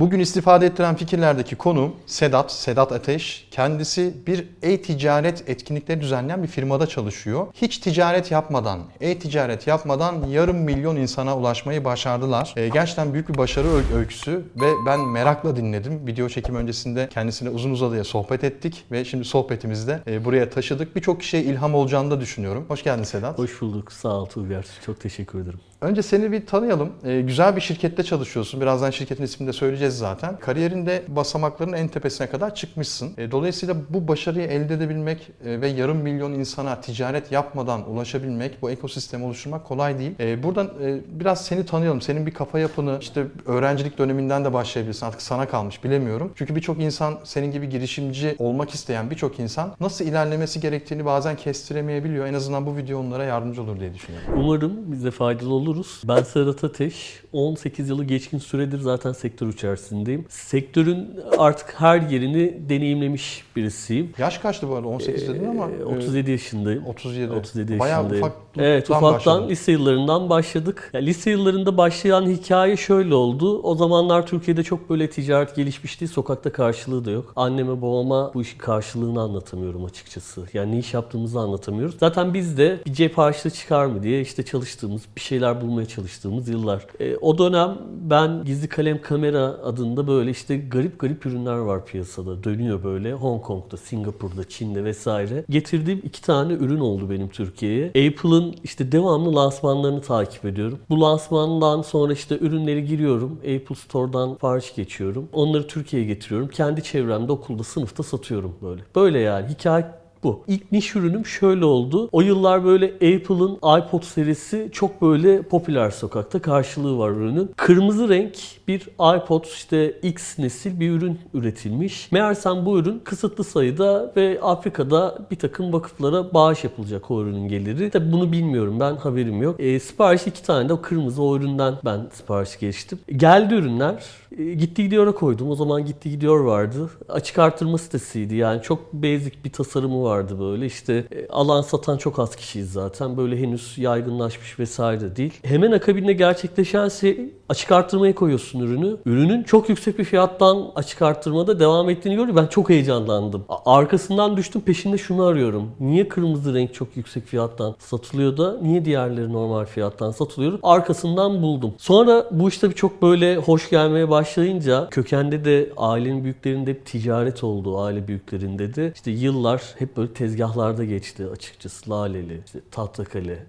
Bugün istifade ettiren fikirlerdeki konu Sedat, Sedat Ateş. Kendisi bir e-ticaret etkinlikleri düzenleyen bir firmada çalışıyor. Hiç ticaret yapmadan, e-ticaret yapmadan yarım milyon insana ulaşmayı başardılar. E, gerçekten büyük bir başarı öy- öyküsü ve ben merakla dinledim. Video çekim öncesinde kendisiyle uzun uzadıya sohbet ettik ve şimdi sohbetimizi de e, buraya taşıdık. Birçok kişiye ilham olacağını da düşünüyorum. Hoş geldin Sedat. Hoş bulduk. Sağ ol Tuğber. Çok teşekkür ederim. Önce seni bir tanıyalım. Ee, güzel bir şirkette çalışıyorsun. Birazdan şirketin ismini de söyleyeceğiz zaten. Kariyerinde basamakların en tepesine kadar çıkmışsın. E, dolayısıyla bu başarıyı elde edebilmek e, ve yarım milyon insana ticaret yapmadan ulaşabilmek, bu ekosistemi oluşturmak kolay değil. E, buradan e, biraz seni tanıyalım. Senin bir kafa yapını, işte öğrencilik döneminden de başlayabilirsin. Artık sana kalmış bilemiyorum. Çünkü birçok insan senin gibi girişimci olmak isteyen birçok insan nasıl ilerlemesi gerektiğini bazen kestiremeyebiliyor. En azından bu video onlara yardımcı olur diye düşünüyorum. Umarım biz de faydalı oluruz. Ben Serhat Ateş. 18 yılı geçkin süredir zaten sektör içerisindeyim. Sektörün artık her yerini deneyimlemiş birisiyim. Yaş kaçtı bu arada? 18 dedin ama. Ee, e, 37 yaşındayım. 37. 37 Bayağı yaşındayım. ufaklıktan Evet ufaktan başladın. lise yıllarından başladık. Ya, lise yıllarında başlayan hikaye şöyle oldu. O zamanlar Türkiye'de çok böyle ticaret gelişmiş değil. Sokakta karşılığı da yok. Anneme babama bu işin karşılığını anlatamıyorum açıkçası. Yani ne iş yaptığımızı anlatamıyoruz. Zaten biz de bir cep harçlığı çıkar mı diye işte çalıştığımız, bir şeyler bulmaya çalıştığımız yıllar. E, o dönem ben Gizli Kalem Kamera adında böyle işte garip garip ürünler var piyasada. Dönüyor böyle Hong Kong'da, Singapur'da, Çin'de vesaire. Getirdiğim iki tane ürün oldu benim Türkiye'ye. Apple'ın işte devamlı lansmanlarını takip ediyorum. Bu lansmandan sonra işte ürünleri giriyorum. Apple Store'dan sipariş geçiyorum. Onları Türkiye'ye getiriyorum. Kendi çevremde okulda, sınıfta satıyorum böyle. Böyle yani hikaye bu. İlk niş ürünüm şöyle oldu. O yıllar böyle Apple'ın iPod serisi çok böyle popüler sokakta. Karşılığı var ürünün. Kırmızı renk bir iPod işte X nesil bir ürün üretilmiş. Meğersem bu ürün kısıtlı sayıda ve Afrika'da bir takım vakıflara bağış yapılacak o ürünün geliri. Tabi bunu bilmiyorum ben haberim yok. E, sipariş iki tane de o kırmızı o üründen ben sipariş geçtim. Geldi ürünler. E, gitti gidiyor'a koydum. O zaman gitti gidiyor vardı. Açık artırma sitesiydi yani çok basic bir tasarımı vardı böyle. İşte e, alan satan çok az kişiyiz zaten. Böyle henüz yaygınlaşmış vesaire değil. Hemen akabinde gerçekleşen şey açık artırmaya koyuyorsun ürünü. Ürünün çok yüksek bir fiyattan açık artırmada devam ettiğini gördüm. Ben çok heyecanlandım. Arkasından düştüm peşinde şunu arıyorum. Niye kırmızı renk çok yüksek fiyattan satılıyor da niye diğerleri normal fiyattan satılıyor? Arkasından buldum. Sonra bu işte bir çok böyle hoş gelmeye başlayınca kökende de ailenin büyüklerinde hep ticaret oldu aile büyüklerinde de. İşte yıllar hep böyle tezgahlarda geçti açıkçası. Laleli, işte Tahtakale,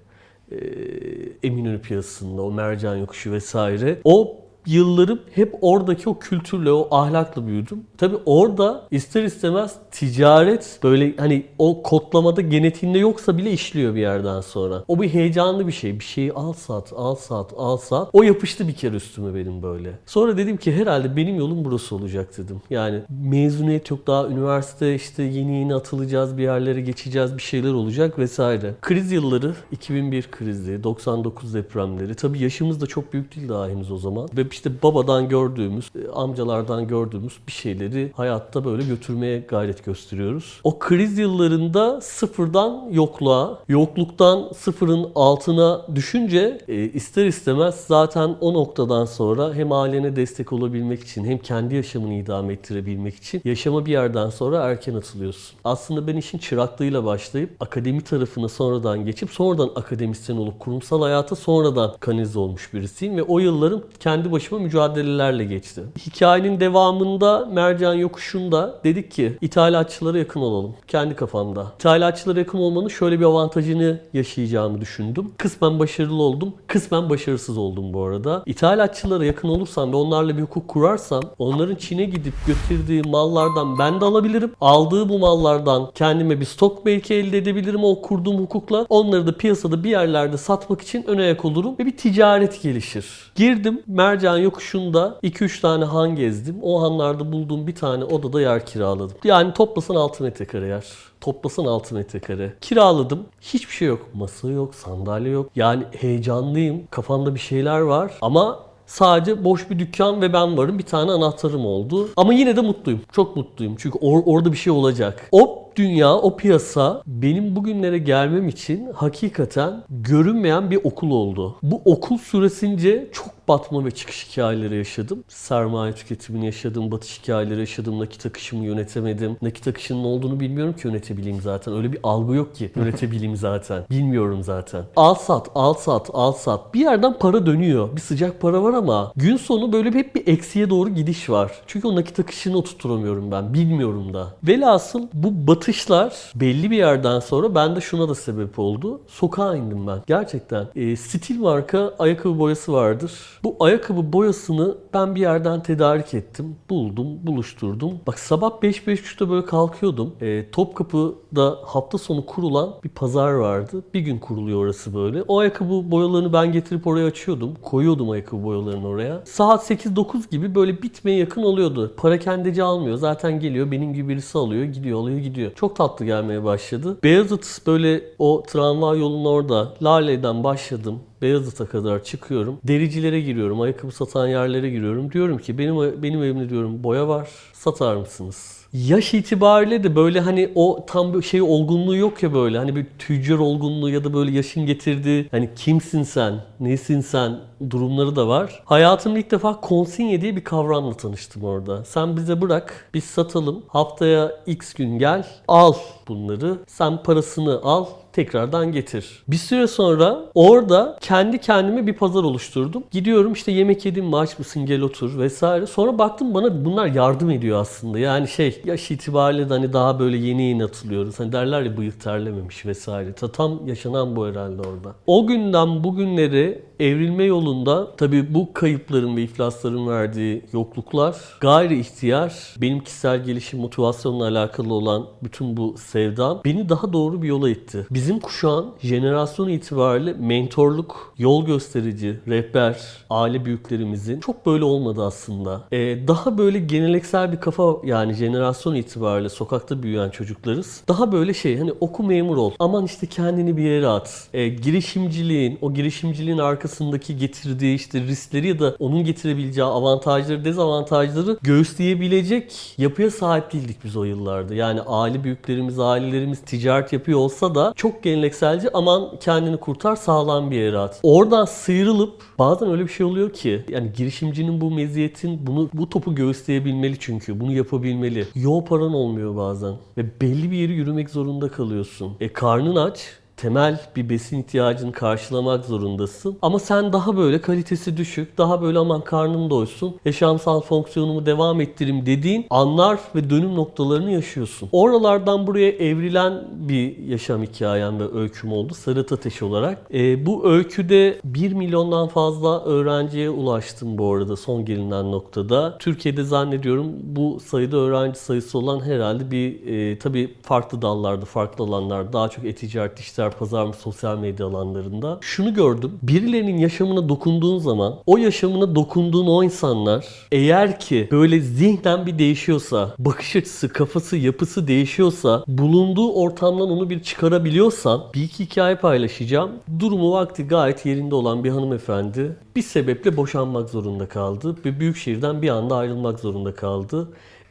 Eminönü piyasasında o mercan yokuşu vesaire. O yıllarım hep oradaki o kültürle, o ahlakla büyüdüm. Tabi orada ister istemez ticaret böyle hani o kodlamada genetiğinde yoksa bile işliyor bir yerden sonra. O bir heyecanlı bir şey. Bir şeyi al sat, al sat, al sat. O yapıştı bir kere üstüme benim böyle. Sonra dedim ki herhalde benim yolum burası olacak dedim. Yani mezuniyet yok daha üniversite işte yeni yeni atılacağız bir yerlere geçeceğiz bir şeyler olacak vesaire. Kriz yılları 2001 krizi, 99 depremleri. Tabi yaşımız da çok büyük değil daha henüz o zaman. Ve işte babadan gördüğümüz, e, amcalardan gördüğümüz bir şeyleri hayatta böyle götürmeye gayret gösteriyoruz. O kriz yıllarında sıfırdan yokluğa, yokluktan sıfırın altına düşünce e, ister istemez zaten o noktadan sonra hem ailene destek olabilmek için hem kendi yaşamını idame ettirebilmek için yaşama bir yerden sonra erken atılıyorsun. Aslında ben işin çıraklığıyla başlayıp akademi tarafına sonradan geçip sonradan akademisyen olup kurumsal hayata sonradan kanalize olmuş birisiyim ve o yıllarım kendi başıma mücadelelerle geçti. Hikayenin devamında Mercan Yokuşu'nda dedik ki ithalatçılara yakın olalım. Kendi kafamda. İthalatçılara yakın olmanın şöyle bir avantajını yaşayacağımı düşündüm. Kısmen başarılı oldum. Kısmen başarısız oldum bu arada. İthalatçılara yakın olursam ve onlarla bir hukuk kurarsam onların Çin'e gidip götürdüğü mallardan ben de alabilirim. Aldığı bu mallardan kendime bir stok belki elde edebilirim o kurduğum hukukla. Onları da piyasada bir yerlerde satmak için ön ayak olurum ve bir ticaret gelişir. Girdim Mercan Yokuşu'nda 2-3 tane han gezdim. O hanlarda bulduğum bir tane odada yer kiraladım. Yani toplasan 6 metrekare yer. Toplasan 6 metrekare. Kiraladım. Hiçbir şey yok. Masa yok, sandalye yok. Yani heyecanlıyım. Kafamda bir şeyler var. Ama Sadece boş bir dükkan ve ben varım. Bir tane anahtarım oldu. Ama yine de mutluyum. Çok mutluyum. Çünkü or- orada bir şey olacak. O dünya, o piyasa benim bugünlere gelmem için hakikaten görünmeyen bir okul oldu. Bu okul süresince çok batma ve çıkış hikayeleri yaşadım. Sermaye tüketimini yaşadım, batış hikayeleri yaşadım, nakit akışımı yönetemedim. Nakit akışının olduğunu bilmiyorum ki yönetebileyim zaten. Öyle bir algı yok ki yönetebileyim zaten. Bilmiyorum zaten. Al sat, al sat, al sat. Bir yerden para dönüyor. Bir sıcak para var ama gün sonu böyle hep bir eksiye doğru gidiş var. Çünkü o nakit akışını oturtturamıyorum ben. Bilmiyorum da. Velhasıl bu batışlar belli bir yerden sonra bende şuna da sebep oldu. Sokağa indim ben. Gerçekten. E, stil marka ayakkabı boyası vardır. Bu ayakkabı boyasını ben bir yerden tedarik ettim. Buldum, buluşturdum. Bak sabah 5-5.30'da böyle kalkıyordum. E, Topkapı'da hafta sonu kurulan bir pazar vardı. Bir gün kuruluyor orası böyle. O ayakkabı boyalarını ben getirip oraya açıyordum. Koyuyordum ayakkabı boyalarını oraya. Saat 8-9 gibi böyle bitmeye yakın oluyordu. Para kendince almıyor. Zaten geliyor benim gibi birisi alıyor. Gidiyor alıyor gidiyor. Çok tatlı gelmeye başladı. Beyazıt böyle o tramvay yolunun orada Lale'den başladım. Beyazıt'a kadar çıkıyorum. Dericilere giriyorum. Ayakkabı satan yerlere giriyorum. Diyorum ki benim benim evimde diyorum boya var. Satar mısınız? Yaş itibariyle de böyle hani o tam bir şey olgunluğu yok ya böyle hani bir tüccar olgunluğu ya da böyle yaşın getirdiği hani kimsin sen, nesin sen durumları da var. Hayatımda ilk defa konsinye diye bir kavramla tanıştım orada. Sen bize bırak, biz satalım. Haftaya x gün gel, al bunları. Sen parasını al, tekrardan getir. Bir süre sonra orada kendi kendime bir pazar oluşturdum. Gidiyorum işte yemek yedim mi aç mısın gel otur vesaire. Sonra baktım bana bunlar yardım ediyor aslında. Yani şey yaş itibariyle de hani daha böyle yeni yeni atılıyoruz. Hani derler ya bıyık terlememiş vesaire. Ta tam yaşanan bu herhalde orada. O günden bugünleri evrilme yolunda tabii bu kayıpların ve iflasların verdiği yokluklar gayri ihtiyar benim kişisel gelişim motivasyonla alakalı olan bütün bu sevdam beni daha doğru bir yola itti. Bizim kuşağın jenerasyon itibariyle mentorluk, yol gösterici, rehber, aile büyüklerimizin çok böyle olmadı aslında. Ee, daha böyle geleneksel bir kafa yani jenerasyon itibariyle sokakta büyüyen çocuklarız. Daha böyle şey hani oku memur ol. Aman işte kendini bir yere at. Ee, girişimciliğin, o girişimciliğin arkasındaki getirdiği işte riskleri ya da onun getirebileceği avantajları, dezavantajları göğüsleyebilecek yapıya sahip değildik biz o yıllarda. Yani aile büyüklerimiz, ailelerimiz ticaret yapıyor olsa da çok gelenekselci aman kendini kurtar sağlam bir yere at. Oradan sıyrılıp bazen öyle bir şey oluyor ki yani girişimcinin bu meziyetin bunu bu topu göğüsleyebilmeli çünkü bunu yapabilmeli. Yol paran olmuyor bazen ve belli bir yeri yürümek zorunda kalıyorsun. E karnın aç temel bir besin ihtiyacını karşılamak zorundasın. Ama sen daha böyle kalitesi düşük, daha böyle aman karnım doysun, yaşamsal fonksiyonumu devam ettireyim dediğin anlar ve dönüm noktalarını yaşıyorsun. Oralardan buraya evrilen bir yaşam hikayem ve öyküm oldu Sarı Ateş olarak. E, bu öyküde 1 milyondan fazla öğrenciye ulaştım bu arada son gelinen noktada. Türkiye'de zannediyorum bu sayıda öğrenci sayısı olan herhalde bir e, tabii farklı dallarda, farklı alanlarda daha çok e-ticaret, dijital pazar mı sosyal medya alanlarında. Şunu gördüm. Birilerinin yaşamına dokunduğun zaman o yaşamına dokunduğun o insanlar eğer ki böyle zihnen bir değişiyorsa, bakış açısı, kafası, yapısı değişiyorsa, bulunduğu ortamdan onu bir çıkarabiliyorsan bir iki hikaye paylaşacağım. Durumu vakti gayet yerinde olan bir hanımefendi bir sebeple boşanmak zorunda kaldı ve büyük şehirden bir anda ayrılmak zorunda kaldı.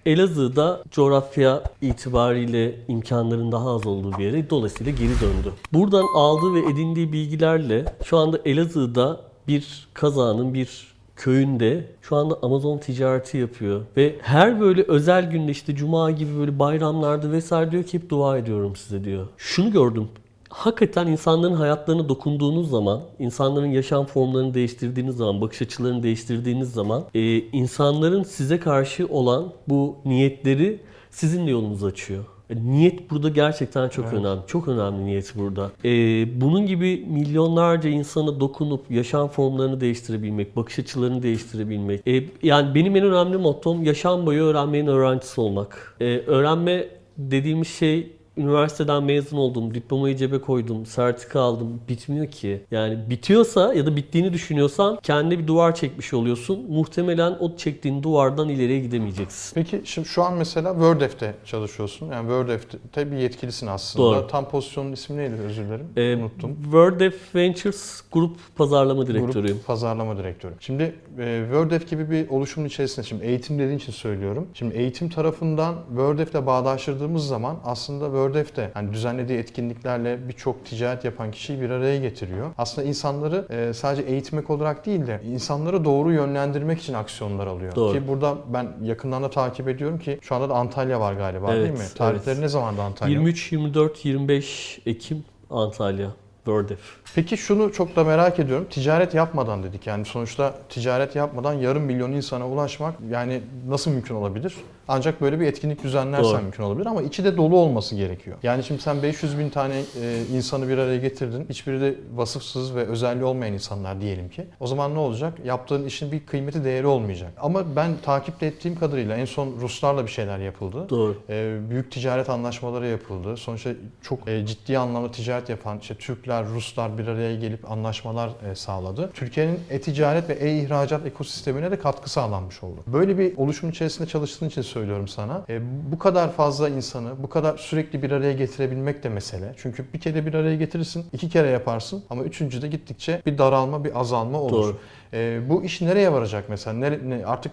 Elazığ'da coğrafya itibariyle imkanların daha az olduğu bir yere dolayısıyla geri döndü. Buradan aldığı ve edindiği bilgilerle şu anda Elazığ'da bir kazanın bir köyünde şu anda Amazon ticareti yapıyor. Ve her böyle özel günde işte cuma gibi böyle bayramlarda vesaire diyor ki hep dua ediyorum size diyor. Şunu gördüm hakikaten insanların hayatlarına dokunduğunuz zaman, insanların yaşam formlarını değiştirdiğiniz zaman, bakış açılarını değiştirdiğiniz zaman e, insanların size karşı olan bu niyetleri sizin de yolunuzu açıyor. E, Niyet burada gerçekten çok Evet. önemli. Çok önemli niyet burada. E, bunun gibi milyonlarca insana dokunup yaşam formlarını değiştirebilmek, bakış açılarını değiştirebilmek. E, yani benim en önemli mottom yaşam boyu öğrenmenin öğrencisi olmak. E, öğrenme dediğimiz şey üniversiteden mezun oldum, diplomayı cebe koydum, sertifika aldım. Bitmiyor ki. Yani bitiyorsa ya da bittiğini düşünüyorsan kendi bir duvar çekmiş oluyorsun. Muhtemelen o çektiğin duvardan ileriye gidemeyeceksin. Peki şimdi şu an mesela WordF'te çalışıyorsun. Yani WordF'te bir yetkilisin aslında. Doğru. Tam pozisyonun ismi neydi özür dilerim. Ee, Unuttum. WordF Ventures Grup Pazarlama Direktörüyüm. Grup pazarlama direktörü. Şimdi e, WordF gibi bir oluşumun içerisinde şimdi eğitim dediğin için söylüyorum. Şimdi eğitim tarafından WordF'le bağdaştırdığımız zaman aslında WordF de yani düzenlediği etkinliklerle birçok ticaret yapan kişiyi bir araya getiriyor. Aslında insanları e, sadece eğitmek olarak değil de insanları doğru yönlendirmek için aksiyonlar alıyor. Doğru. Ki burada ben yakından da takip ediyorum ki şu anda da Antalya var galiba Evet, değil mi? Tarihleri evet. ne zamandı Antalya? 23, 24, 25 Ekim Antalya. WordF. Peki şunu çok da merak ediyorum. Ticaret yapmadan dedik. Yani sonuçta ticaret yapmadan yarım milyon insana ulaşmak yani nasıl mümkün olabilir? Ancak böyle bir etkinlik düzenlersen Doğru. mümkün olabilir ama içi de dolu olması gerekiyor. Yani şimdi sen 500 bin tane e, insanı bir araya getirdin. Hiçbiri de vasıfsız ve özelliği olmayan insanlar diyelim ki. O zaman ne olacak? Yaptığın işin bir kıymeti değeri olmayacak. Ama ben takipte ettiğim kadarıyla en son Ruslarla bir şeyler yapıldı. Doğru. E, büyük ticaret anlaşmaları yapıldı. Sonuçta çok e, ciddi anlamda ticaret yapan işte Türkler, Ruslar bir araya gelip anlaşmalar e, sağladı. Türkiye'nin e-ticaret ve e-ihracat ekosistemine de katkı sağlanmış oldu. Böyle bir oluşum içerisinde çalıştığın için söylüyorum sana. E, bu kadar fazla insanı, bu kadar sürekli bir araya getirebilmek de mesele. Çünkü bir kere bir araya getirirsin, iki kere yaparsın ama üçüncüde gittikçe bir daralma, bir azalma olur. Doğru. E, bu iş nereye varacak mesela? Nere, ne- artık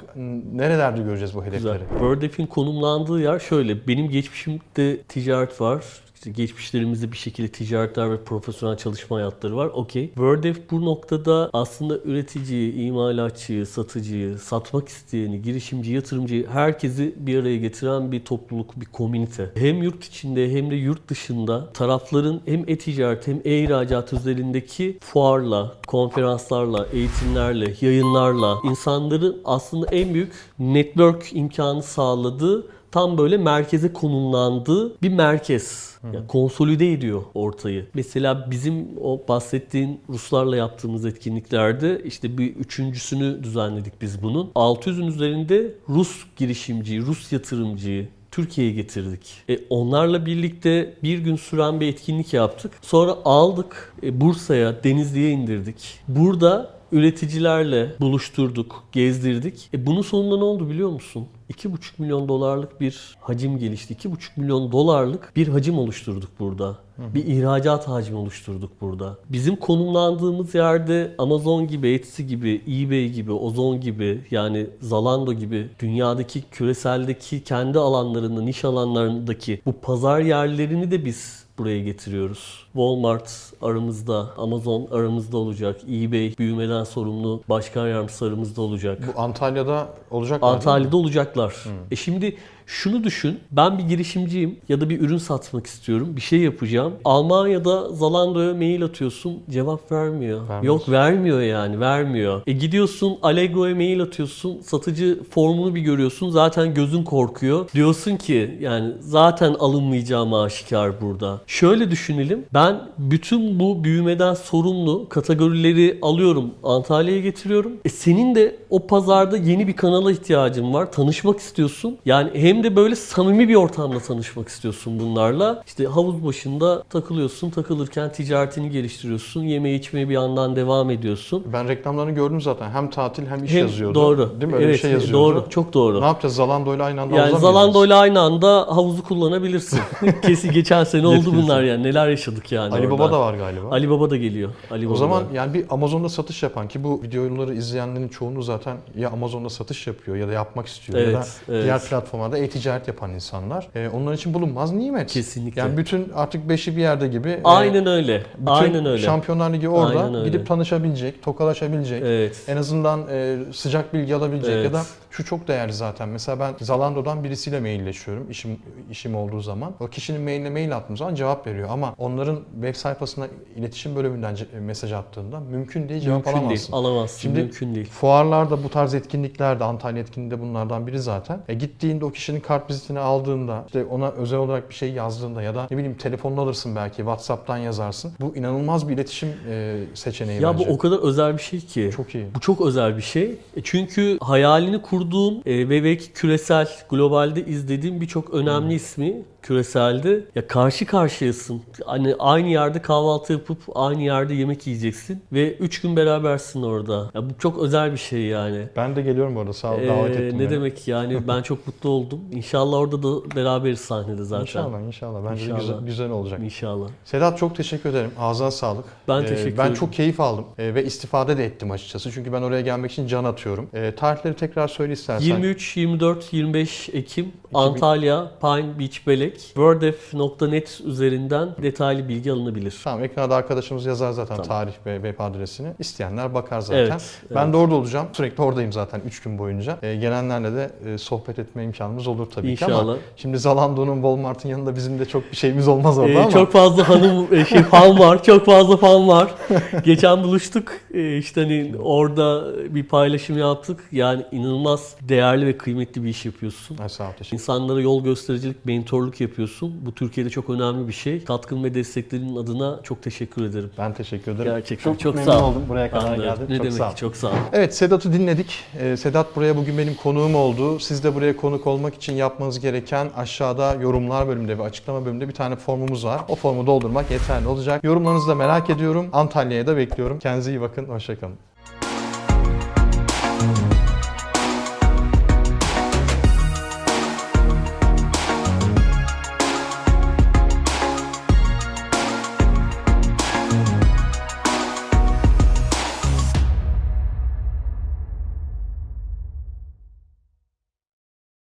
nerelerde göreceğiz bu hedefleri? Güzel. WordF'in konumlandığı yer şöyle. Benim geçmişimde ticaret var. İşte geçmişlerimizde bir şekilde ticaretler ve profesyonel çalışma hayatları var. Okey. WordF bu noktada aslında üreticiyi, imalatçıyı, satıcıyı, satmak isteyeni, girişimci, yatırımcıyı herkesi bir araya getiren bir topluluk, bir komünite. Hem yurt içinde hem de yurt dışında tarafların hem e-ticaret hem e-ihracat üzerindeki fuarla, konferanslarla, eğitimlerle, yayınlarla insanların aslında en büyük network imkanı sağladığı tam böyle merkeze konumlandığı bir merkez. Yani konsolide ediyor ortayı. Mesela bizim o bahsettiğin Ruslarla yaptığımız etkinliklerde işte bir üçüncüsünü düzenledik biz bunun. 600'ün üzerinde Rus girişimciyi, Rus yatırımcıyı, Türkiye'ye getirdik. E, onlarla birlikte bir gün süren bir etkinlik yaptık. Sonra aldık e, Bursa'ya, Denizli'ye indirdik. Burada üreticilerle buluşturduk, gezdirdik. E, bunun sonunda ne oldu biliyor musun? 2,5 milyon dolarlık bir hacim gelişti. 2,5 milyon dolarlık bir hacim oluşturduk burada. Bir ihracat hacmi oluşturduk burada. Bizim konumlandığımız yerde Amazon gibi, Etsy gibi, eBay gibi, Ozon gibi yani Zalando gibi dünyadaki küreseldeki kendi alanlarında, niş alanlarındaki bu pazar yerlerini de biz buraya getiriyoruz. Walmart aramızda, Amazon aramızda olacak, eBay büyümeden sorumlu başkan yardımcısı aramızda olacak. Bu Antalya'da olacak mı? Antalya'da olacaklar. E şimdi şunu düşün. Ben bir girişimciyim ya da bir ürün satmak istiyorum. Bir şey yapacağım. Almanya'da Zalando'ya mail atıyorsun. Cevap vermiyor. Vermez. Yok vermiyor yani. Vermiyor. E gidiyorsun Allegro'ya mail atıyorsun. Satıcı formunu bir görüyorsun. Zaten gözün korkuyor. Diyorsun ki yani zaten alınmayacağım aşikar burada. Şöyle düşünelim. Ben bütün bu büyümeden sorumlu kategorileri alıyorum. Antalya'ya getiriyorum. E senin de o pazarda yeni bir kanala ihtiyacın var. Tanışmak istiyorsun. Yani hem de böyle samimi bir ortamda tanışmak istiyorsun bunlarla. İşte havuz başında takılıyorsun. Takılırken ticaretini geliştiriyorsun. Yeme içmeye bir yandan devam ediyorsun. Ben reklamlarını gördüm zaten. Hem tatil hem iş Hem- yazıyordu. Doğru. Değil mi? Öyle evet, bir şey yazıyordu. Doğru. Çok doğru. Ne yapacağız? Zalando ile aynı anda Yani Zalando ile aynı anda havuzu kullanabilirsin. Kesin geçen sene oldu bunlar yani. Neler yaşadık yani Ali orada. Baba da var galiba. Ali Baba da geliyor. Ali o Baba zaman da. yani bir Amazon'da satış yapan ki bu videoları izleyenlerin çoğunu zaten ya Amazon'da satış yapıyor ya da yapmak istiyor ya da Evet, evet. diğer platformlarda e-ticaret yapan insanlar. Ee, onlar için bulunmaz nimet. Kesinlikle. Yani bütün artık beşi bir yerde gibi. e, Aynen öyle. bütün Aynen öyle. Şampiyonlar Ligi orada gidip tanışabilecek, tokalaşabilecek. Evet. En azından e, sıcak bilgi alabilecek Evet. ya da şu çok değerli zaten. Mesela ben Zalando'dan birisiyle mailleşiyorum işim işim olduğu zaman. O kişinin mailine mail attığım zaman cevap veriyor ama onların web sayfasına iletişim bölümünden mesaj attığında mümkün değil cevap Mümkün değil. alamazsın. Alamazsın. Şimdi- mümkün değil. Fuarlarda bu tarz etkinliklerde Antalya etkinliğinde bunlardan biri zaten. E gittiğinde o kişinin kart vizitini aldığında işte ona özel olarak bir şey yazdığında ya da ne bileyim telefonunu alırsın belki WhatsApp'tan yazarsın. Bu inanılmaz bir iletişim e, seçeneği Ya bence. bu o kadar özel bir şey ki. çok iyi. Bu çok özel bir şey. E Çünkü hayalini kurduğun kurduğum e, ve belki küresel, globalde izlediğim birçok önemli ismi küreselde ya karşı karşıyasın. Hani aynı yerde kahvaltı yapıp aynı yerde yemek yiyeceksin ve 3 gün berabersin orada. Ya bu çok özel bir şey yani. Ben de geliyorum bu arada. Sağ ol. Ee, davet ettin ne beni. demek yani ben çok mutlu oldum. İnşallah orada da beraberiz sahnede zaten. İnşallah inşallah. Bence de İnşallah. güzel, güzel olacak. İnşallah. Sedat çok teşekkür ederim. Ağzına sağlık. Ben Ee, teşekkür Ben ederim. çok keyif aldım ee, ve istifade de ettim açıkçası. Çünkü ben oraya gelmek için can atıyorum. Ee, tarihleri tekrar söyle istersen. 23, 24, 25 Ekim Antalya Pine Beach Belek wordef.net üzerinden detaylı bilgi alınabilir. Tamam ekrana da arkadaşımız yazar zaten Tamam. tarih ve web adresini. İsteyenler bakar zaten. Evet, Ben evet. de orada olacağım. Sürekli oradayım zaten 3 gün boyunca. Ee, gelenlerle de e, sohbet etme imkanımız olur tabii ki ama İnşallah. şimdi Zalando'nun Walmart'ın yanında bizim de çok bir şeyimiz olmaz orada Ee, ama. Çok fazla hanım e, şey fan var. Çok fazla fan var. Geçen buluştuk. Ee, işte hani orada bir paylaşım yaptık. Yani inanılmaz değerli ve kıymetli bir iş yapıyorsun. Ay, sağ ol teşekkür İnsanlara yol göstericilik, mentorluk yapıyorsun. Bu Türkiye'de çok önemli bir şey. Katkın ve desteklerin adına çok teşekkür ederim. Ben teşekkür ederim. Gerçekten çok, çok, sağ memnun ol. oldum buraya kadar geldin. Ne çok demek sağ ol. çok sağ ol. Evet Sedat'ı dinledik. Ee, Sedat buraya bugün benim konuğum oldu. Siz de buraya konuk olmak için yapmanız gereken aşağıda yorumlar bölümünde ve açıklama bölümünde bir tane formumuz var. O formu doldurmak yeterli olacak. Yorumlarınızı da merak ediyorum. Antalya'ya da bekliyorum. Kendinize iyi bakın. Hoşçakalın.